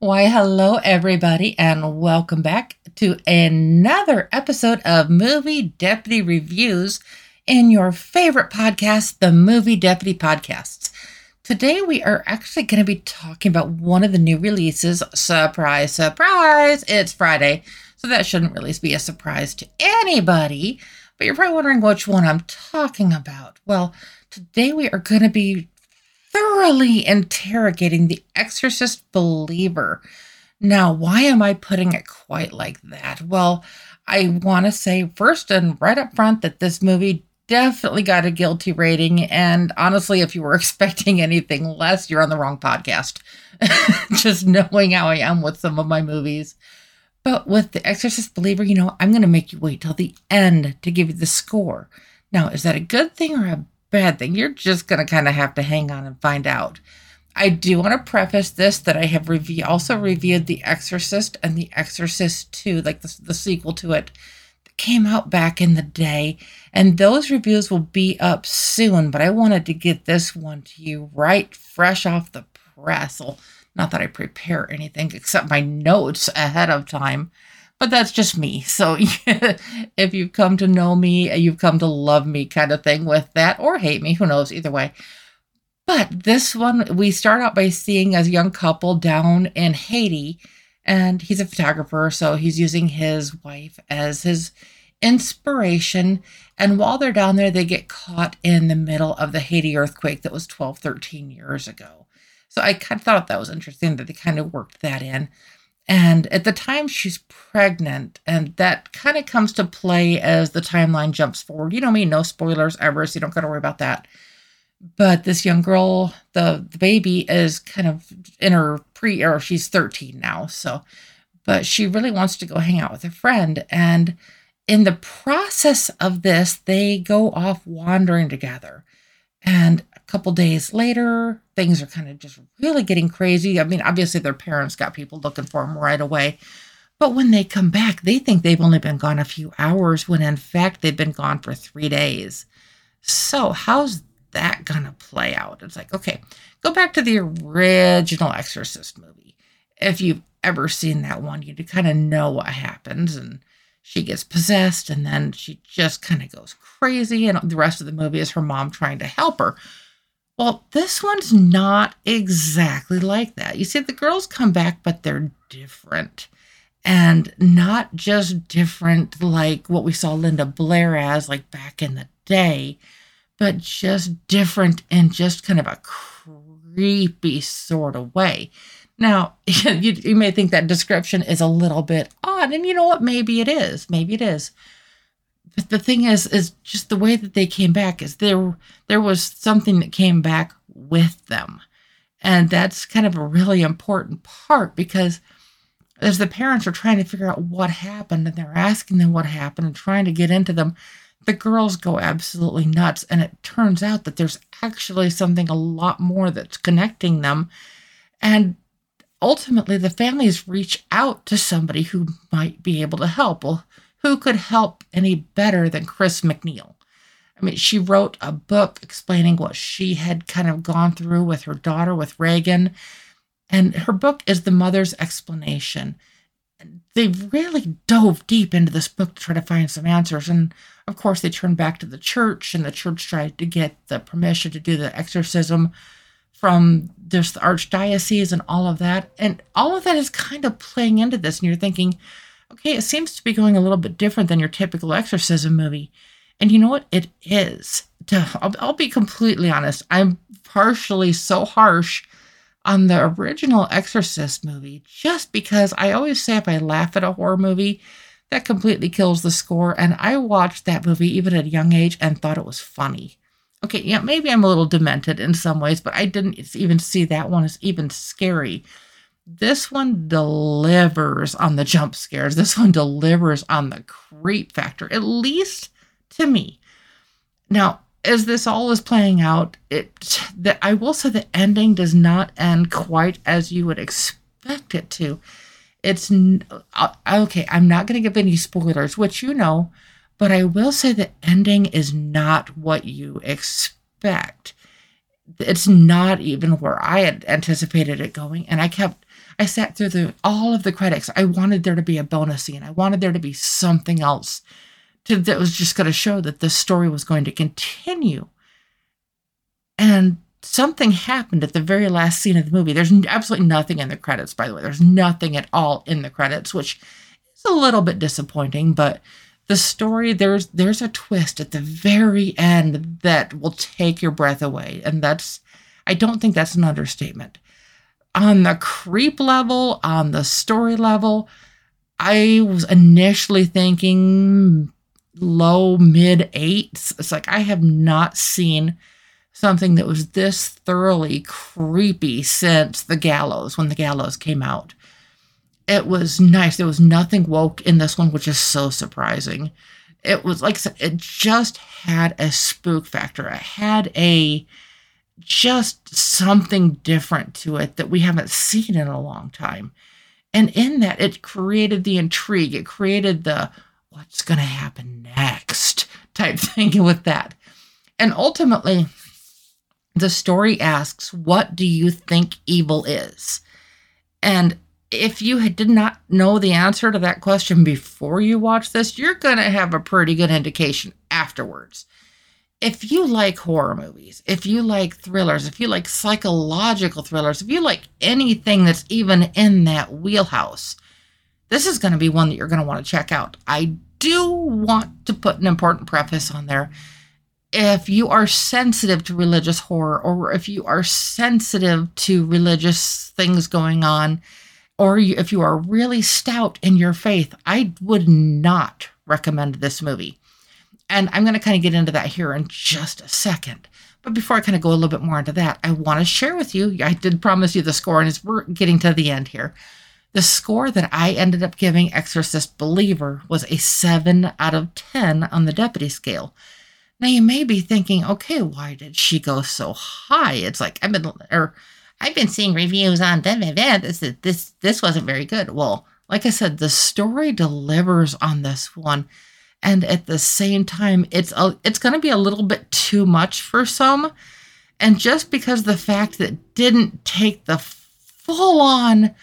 Why, hello, everybody, and welcome back to another episode of Movie Deputy Reviews in your favorite podcast, the Movie Deputy Podcasts. Today, we are actually going to be talking about one of the new releases. Surprise, surprise! It's Friday, so that shouldn't really be a surprise to anybody. But you're probably wondering which one I'm talking about. Well, today we are going to be thoroughly interrogating the exorcist believer. Now, why am I putting it quite like that? Well, I want to say first and right up front that this movie definitely got a guilty rating. And honestly, if you were expecting anything less, you're on the wrong podcast. Just knowing how I am with some of my movies. But with The Exorcist Believer, you know, I'm going to make you wait till the end to give you the score. Now, is that a good thing or a bad thing. You're just going to kind of have to hang on and find out. I do want to preface this that I have review, also reviewed The Exorcist and The Exorcist 2, like the, the sequel to it, that came out back in the day. And those reviews will be up soon, but I wanted to get this one to you right fresh off the press. Not that I prepare anything except my notes ahead of time but that's just me. So if you've come to know me, you've come to love me kind of thing with that, or hate me, who knows, either way. But this one, we start out by seeing a young couple down in Haiti, and he's a photographer, so he's using his wife as his inspiration. And while they're down there, they get caught in the middle of the Haiti earthquake that was 12, 13 years ago. So I kind of thought that was interesting that they kind of worked that in. And at the time, she's pregnant, and that kind of comes to play as the timeline jumps forward. You know me, no spoilers ever, so you don't got to worry about that. But this young girl, the, the baby, is kind of in her pre, or she's 13 now. So, but she really wants to go hang out with a friend. And in the process of this, they go off wandering together. And couple days later, things are kind of just really getting crazy. I mean, obviously, their parents got people looking for them right away. But when they come back, they think they've only been gone a few hours when in fact they've been gone for three days. So, how's that going to play out? It's like, okay, go back to the original Exorcist movie. If you've ever seen that one, you kind of know what happens. And she gets possessed and then she just kind of goes crazy and the rest of the movie is her mom trying to help her well this one's not exactly like that you see the girls come back but they're different and not just different like what we saw linda blair as like back in the day but just different in just kind of a creepy sort of way now, you, you may think that description is a little bit odd, and you know what? Maybe it is. Maybe it is. But the thing is, is just the way that they came back is there there was something that came back with them. And that's kind of a really important part because as the parents are trying to figure out what happened and they're asking them what happened and trying to get into them, the girls go absolutely nuts. And it turns out that there's actually something a lot more that's connecting them. And ultimately the families reach out to somebody who might be able to help. Well, who could help any better than Chris MacNeil? I mean, she wrote a book explaining what she had kind of gone through with her daughter, with Regan. And her book is The Mother's Explanation. They really dove deep into this book to try to find some answers. And of course, they turned back to the church, and the church tried to get the permission to do the exorcism from the archdiocese and all of that. And all of that is kind of playing into this. And you're thinking, okay, it seems to be going a little bit different than your typical exorcism movie. And you know what? It is. I'll, be completely honest. I'm partially so harsh on the original Exorcist movie just because I always say if I laugh at a horror movie, that completely kills the score. And I watched that movie even at a young age and thought it was funny okay, yeah, maybe I'm a little demented in some ways, but I didn't even see that one as even scary. This one delivers on the jump scares. This one delivers on the creep factor, at least to me. Now, as this all is playing out, it that I will say the ending does not end quite as you would expect it to. It's uh, okay. I'm not going to give any spoilers, which you know but I will say the ending is not what you expect. It's not even where I had anticipated it going. And I kept, I sat through the all of the credits. I wanted there to be a bonus scene. I wanted there to be something else to, that was just going to show that this story was going to continue. And something happened at the very last scene of the movie. There's absolutely nothing in the credits, by the way. There's nothing at all in the credits, which is a little bit disappointing, but the story there's there's a twist at the very end that will take your breath away and that's i don't think that's an understatement on the creep level on the story level i was initially thinking low mid eights it's like i have not seen something that was this thoroughly creepy since the gallows when the gallows came out it was nice. There was nothing woke in this one, which is so surprising. It was like it just had a spook factor. It had a just something different to it that we haven't seen in a long time. And in that, it created the intrigue. It created the what's going to happen next type thing with that. And ultimately, the story asks, What do you think evil is? And if you did not know the answer to that question before you watch this, you're going to have a pretty good indication afterwards. If you like horror movies, if you like thrillers, if you like psychological thrillers, if you like anything that's even in that wheelhouse, this is going to be one that you're going to want to check out. I do want to put an important preface on there. If you are sensitive to religious horror, or if you are sensitive to religious things going on, or if you are really stout in your faith, I would not recommend this movie. And I'm going to kind of get into that here in just a second. But before I kind of go a little bit more into that, I want to share with you. I did promise you the score, and as we're getting to the end here, the score that I ended up giving Exorcist Believer was a 7 out of 10 on the deputy scale. Now you may be thinking, okay, why did she go so high? It's like I've been, or I've been seeing reviews on this this this wasn't very good. Well, like I said, the story delivers on this one, and at the same time, it's a, it's going to be a little bit too much for some. And just because the fact that didn't take the full on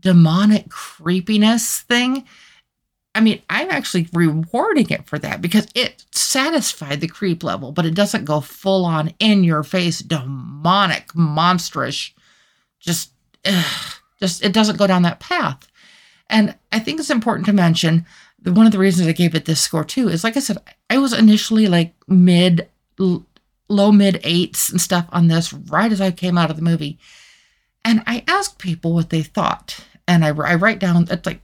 demonic creepiness thing, I mean, I'm actually rewarding it for that because it satisfied the creep level, but it doesn't go full on in your face, demonic, monstrous just ugh, just it doesn't go down that path. And I think it's important to mention one of the reasons I gave it this score too is like I said, I was initially like mid low mid eights and stuff on this right as I came out of the movie. And I asked people what they thought. And I, I write down, it's like,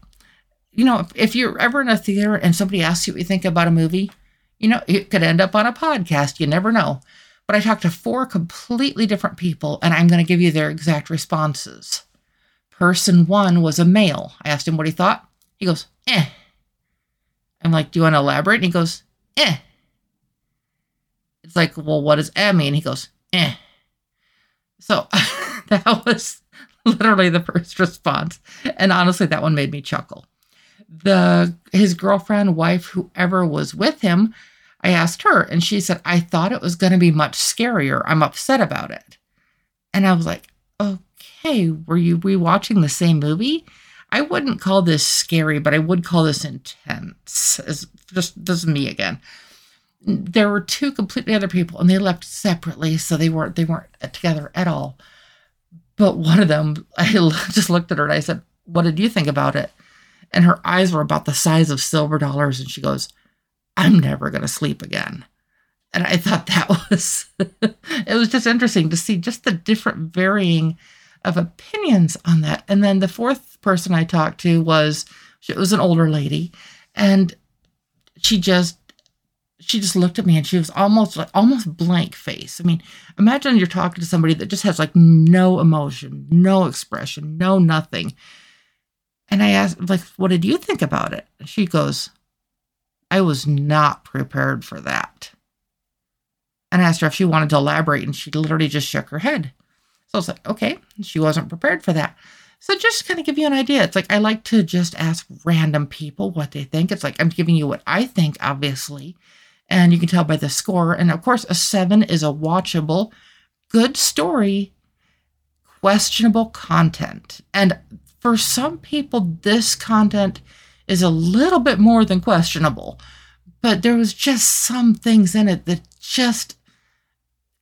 you know, if, if you're ever in a theater and somebody asks you what you think about a movie, you know, it could end up on a podcast. You never know. But I talked to four completely different people, and I'm going to give you their exact responses. Person one was a male. I asked him what he thought. He goes, eh. I'm like, do you want to elaborate? And he goes, eh. It's like, well, what does eh mean? He goes, eh. So that was literally the first response. And honestly, that one made me chuckle. The his girlfriend, wife, whoever was with him I asked her, and she said, I thought it was going to be much scarier. I'm upset about it. And I was like, okay, were you rewatching the same movie? I wouldn't call this scary, but I would call this intense. It's just this is me again. There were two completely other people, and they left separately, so they weren't they weren't together at all. But one of them, I just looked at her and I said, "What did you think about it?" And her eyes were about the size of silver dollars, and she goes, I'm never going to sleep again. And I thought that was, it was just interesting to see just the different varying of opinions on that. And then the fourth person I talked to was, it was an older lady, and she just, she just looked at me and she was almost like almost blank face. I mean, imagine you're talking to somebody that just has like no emotion, no expression, no nothing. And I asked, like, what did you think about it? She goes, I was not prepared for that. And I asked her if she wanted to elaborate, and she literally just shook her head. So I was like, okay, she wasn't prepared for that. So just kind of give you an idea. It's like I like to just ask random people what they think. It's like I'm giving you what I think, obviously. And you can tell by the score. And of course, a seven is a watchable, good story, questionable content. And for some people, this content is a little bit more than questionable. But there was just some things in it that just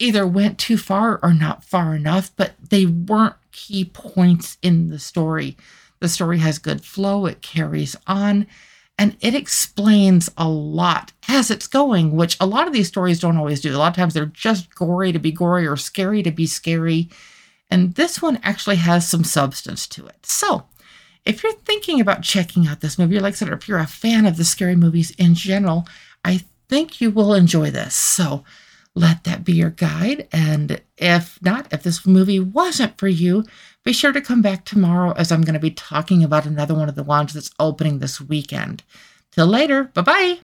either went too far or not far enough, but they weren't key points in the story. The story has good flow, it carries on, and it explains a lot as it's going, which a lot of these stories don't always do. A lot of times they're just gory to be gory or scary to be scary. And this one actually has some substance to it. So, if you're thinking about checking out this movie, like I said, or if you're a fan of the scary movies in general, I think you will enjoy this. So, let that be your guide. And if not, if this movie wasn't for you, be sure to come back tomorrow as I'm going to be talking about another one of the ones that's opening this weekend. Till later, bye bye.